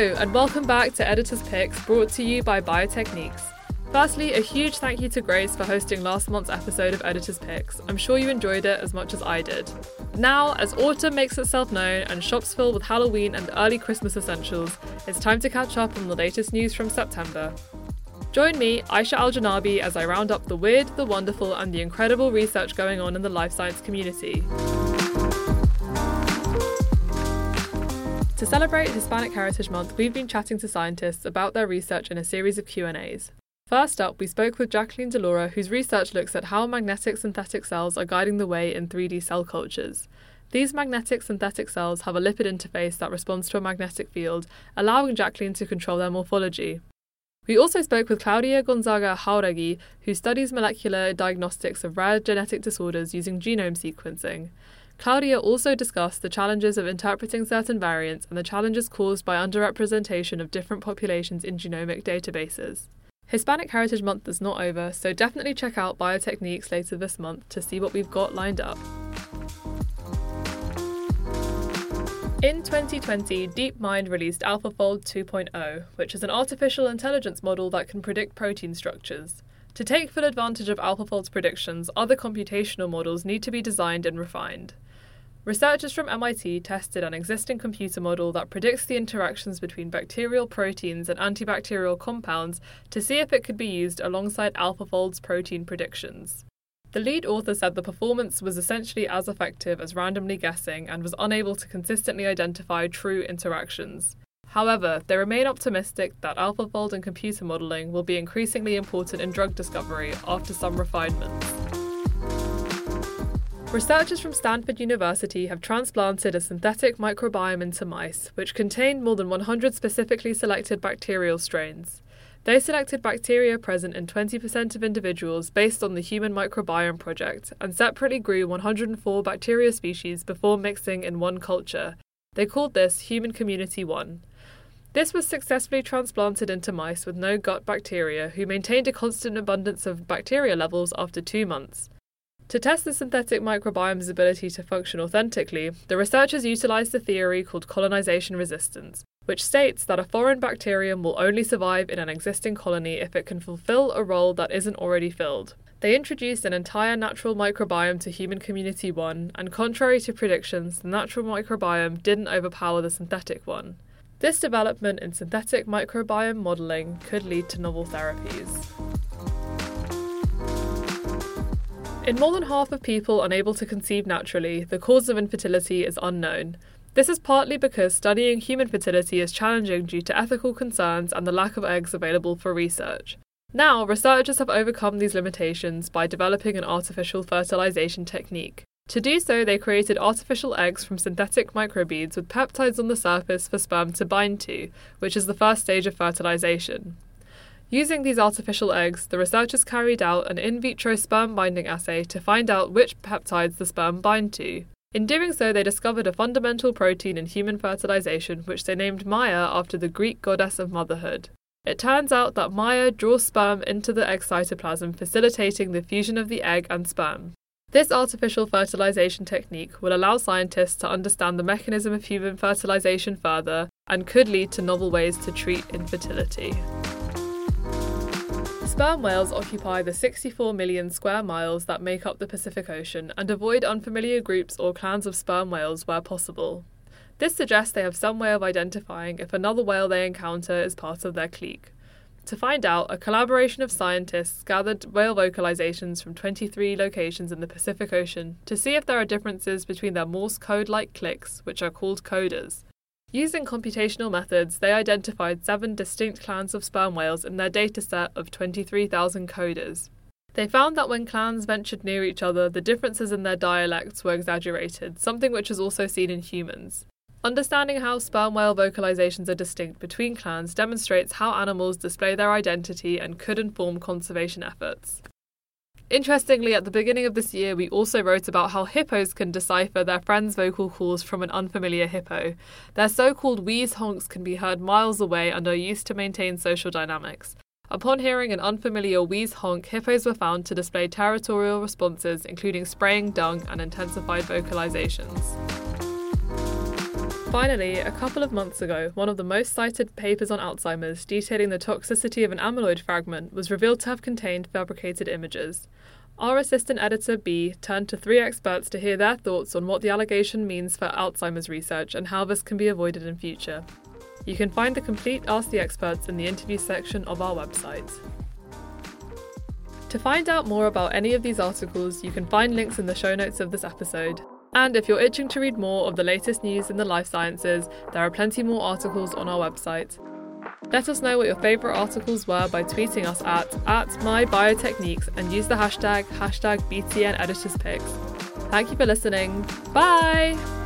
Hello, and welcome back to Editor's Picks brought to you by Biotechniques. Firstly, a huge thank you to Grace for hosting last month's episode of Editor's Picks. I'm sure you enjoyed it as much as I did. Now, as autumn makes itself known and shops fill with Halloween and early Christmas essentials, it's time to catch up on the latest news from September. Join me, Aisha Al Janabi, as I round up the weird, the wonderful, and the incredible research going on in the life science community. To celebrate Hispanic Heritage Month, we've been chatting to scientists about their research in a series of Q&As. First up, we spoke with Jacqueline De Lora, whose research looks at how magnetic synthetic cells are guiding the way in 3D cell cultures. These magnetic synthetic cells have a lipid interface that responds to a magnetic field, allowing Jacqueline to control their morphology. We also spoke with Claudia Gonzaga Jauregui, who studies molecular diagnostics of rare genetic disorders using genome sequencing. Claudia also discussed the challenges of interpreting certain variants and the challenges caused by underrepresentation of different populations in genomic databases. Hispanic Heritage Month is not over, so definitely check out Biotechniques later this month to see what we've got lined up. In 2020, DeepMind released AlphaFold 2.0, which is an artificial intelligence model that can predict protein structures. To take full advantage of AlphaFold's predictions, other computational models need to be designed and refined. Researchers from MIT tested an existing computer model that predicts the interactions between bacterial proteins and antibacterial compounds to see if it could be used alongside AlphaFold's protein predictions. The lead author said the performance was essentially as effective as randomly guessing and was unable to consistently identify true interactions. However, they remain optimistic that AlphaFold and computer modelling will be increasingly important in drug discovery after some refinements. Researchers from Stanford University have transplanted a synthetic microbiome into mice, which contained more than 100 specifically selected bacterial strains. They selected bacteria present in 20% of individuals based on the Human Microbiome Project and separately grew 104 bacteria species before mixing in one culture. They called this Human Community 1. This was successfully transplanted into mice with no gut bacteria who maintained a constant abundance of bacteria levels after two months. To test the synthetic microbiome's ability to function authentically, the researchers utilized a theory called colonization resistance, which states that a foreign bacterium will only survive in an existing colony if it can fulfill a role that isn't already filled. They introduced an entire natural microbiome to Human Community 1, and contrary to predictions, the natural microbiome didn't overpower the synthetic one. This development in synthetic microbiome modelling could lead to novel therapies. In more than half of people unable to conceive naturally, the cause of infertility is unknown. This is partly because studying human fertility is challenging due to ethical concerns and the lack of eggs available for research. Now, researchers have overcome these limitations by developing an artificial fertilization technique. To do so, they created artificial eggs from synthetic microbeads with peptides on the surface for sperm to bind to, which is the first stage of fertilization. Using these artificial eggs, the researchers carried out an in vitro sperm binding assay to find out which peptides the sperm bind to. In doing so, they discovered a fundamental protein in human fertilization, which they named MAIA after the Greek goddess of motherhood. It turns out that MAIA draws sperm into the egg cytoplasm, facilitating the fusion of the egg and sperm. This artificial fertilization technique will allow scientists to understand the mechanism of human fertilization further and could lead to novel ways to treat infertility. Sperm whales occupy the 64 million square miles that make up the Pacific Ocean and avoid unfamiliar groups or clans of sperm whales where possible. This suggests they have some way of identifying if another whale they encounter is part of their clique. To find out, a collaboration of scientists gathered whale vocalizations from 23 locations in the Pacific Ocean to see if there are differences between their Morse code like clicks, which are called codas, Using computational methods, they identified seven distinct clans of sperm whales in their dataset of 23,000 codas. They found that when clans ventured near each other, the differences in their dialects were exaggerated, something which is also seen in humans. Understanding how sperm whale vocalizations are distinct between clans demonstrates how animals display their identity and could inform conservation efforts. Interestingly, at the beginning of this year, we also wrote about how hippos can decipher their friends' vocal calls from an unfamiliar hippo. Their so called wheeze honks can be heard miles away and are used to maintain social dynamics. Upon hearing an unfamiliar wheeze honk, hippos were found to display territorial responses, including spraying dung and intensified vocalizations. Finally, a couple of months ago, one of the most cited papers on Alzheimer's detailing the toxicity of an amyloid fragment was revealed to have contained fabricated images. Our assistant editor B turned to three experts to hear their thoughts on what the allegation means for Alzheimer's research and how this can be avoided in future. You can find the complete Ask the Experts in the interview section of our website. To find out more about any of these articles, you can find links in the show notes of this episode. And if you're itching to read more of the latest news in the life sciences, there are plenty more articles on our website. Let us know what your favourite articles were by tweeting us at, at mybiotechniques and use the hashtag hashtag BTN Editors Picks. Thank you for listening. Bye!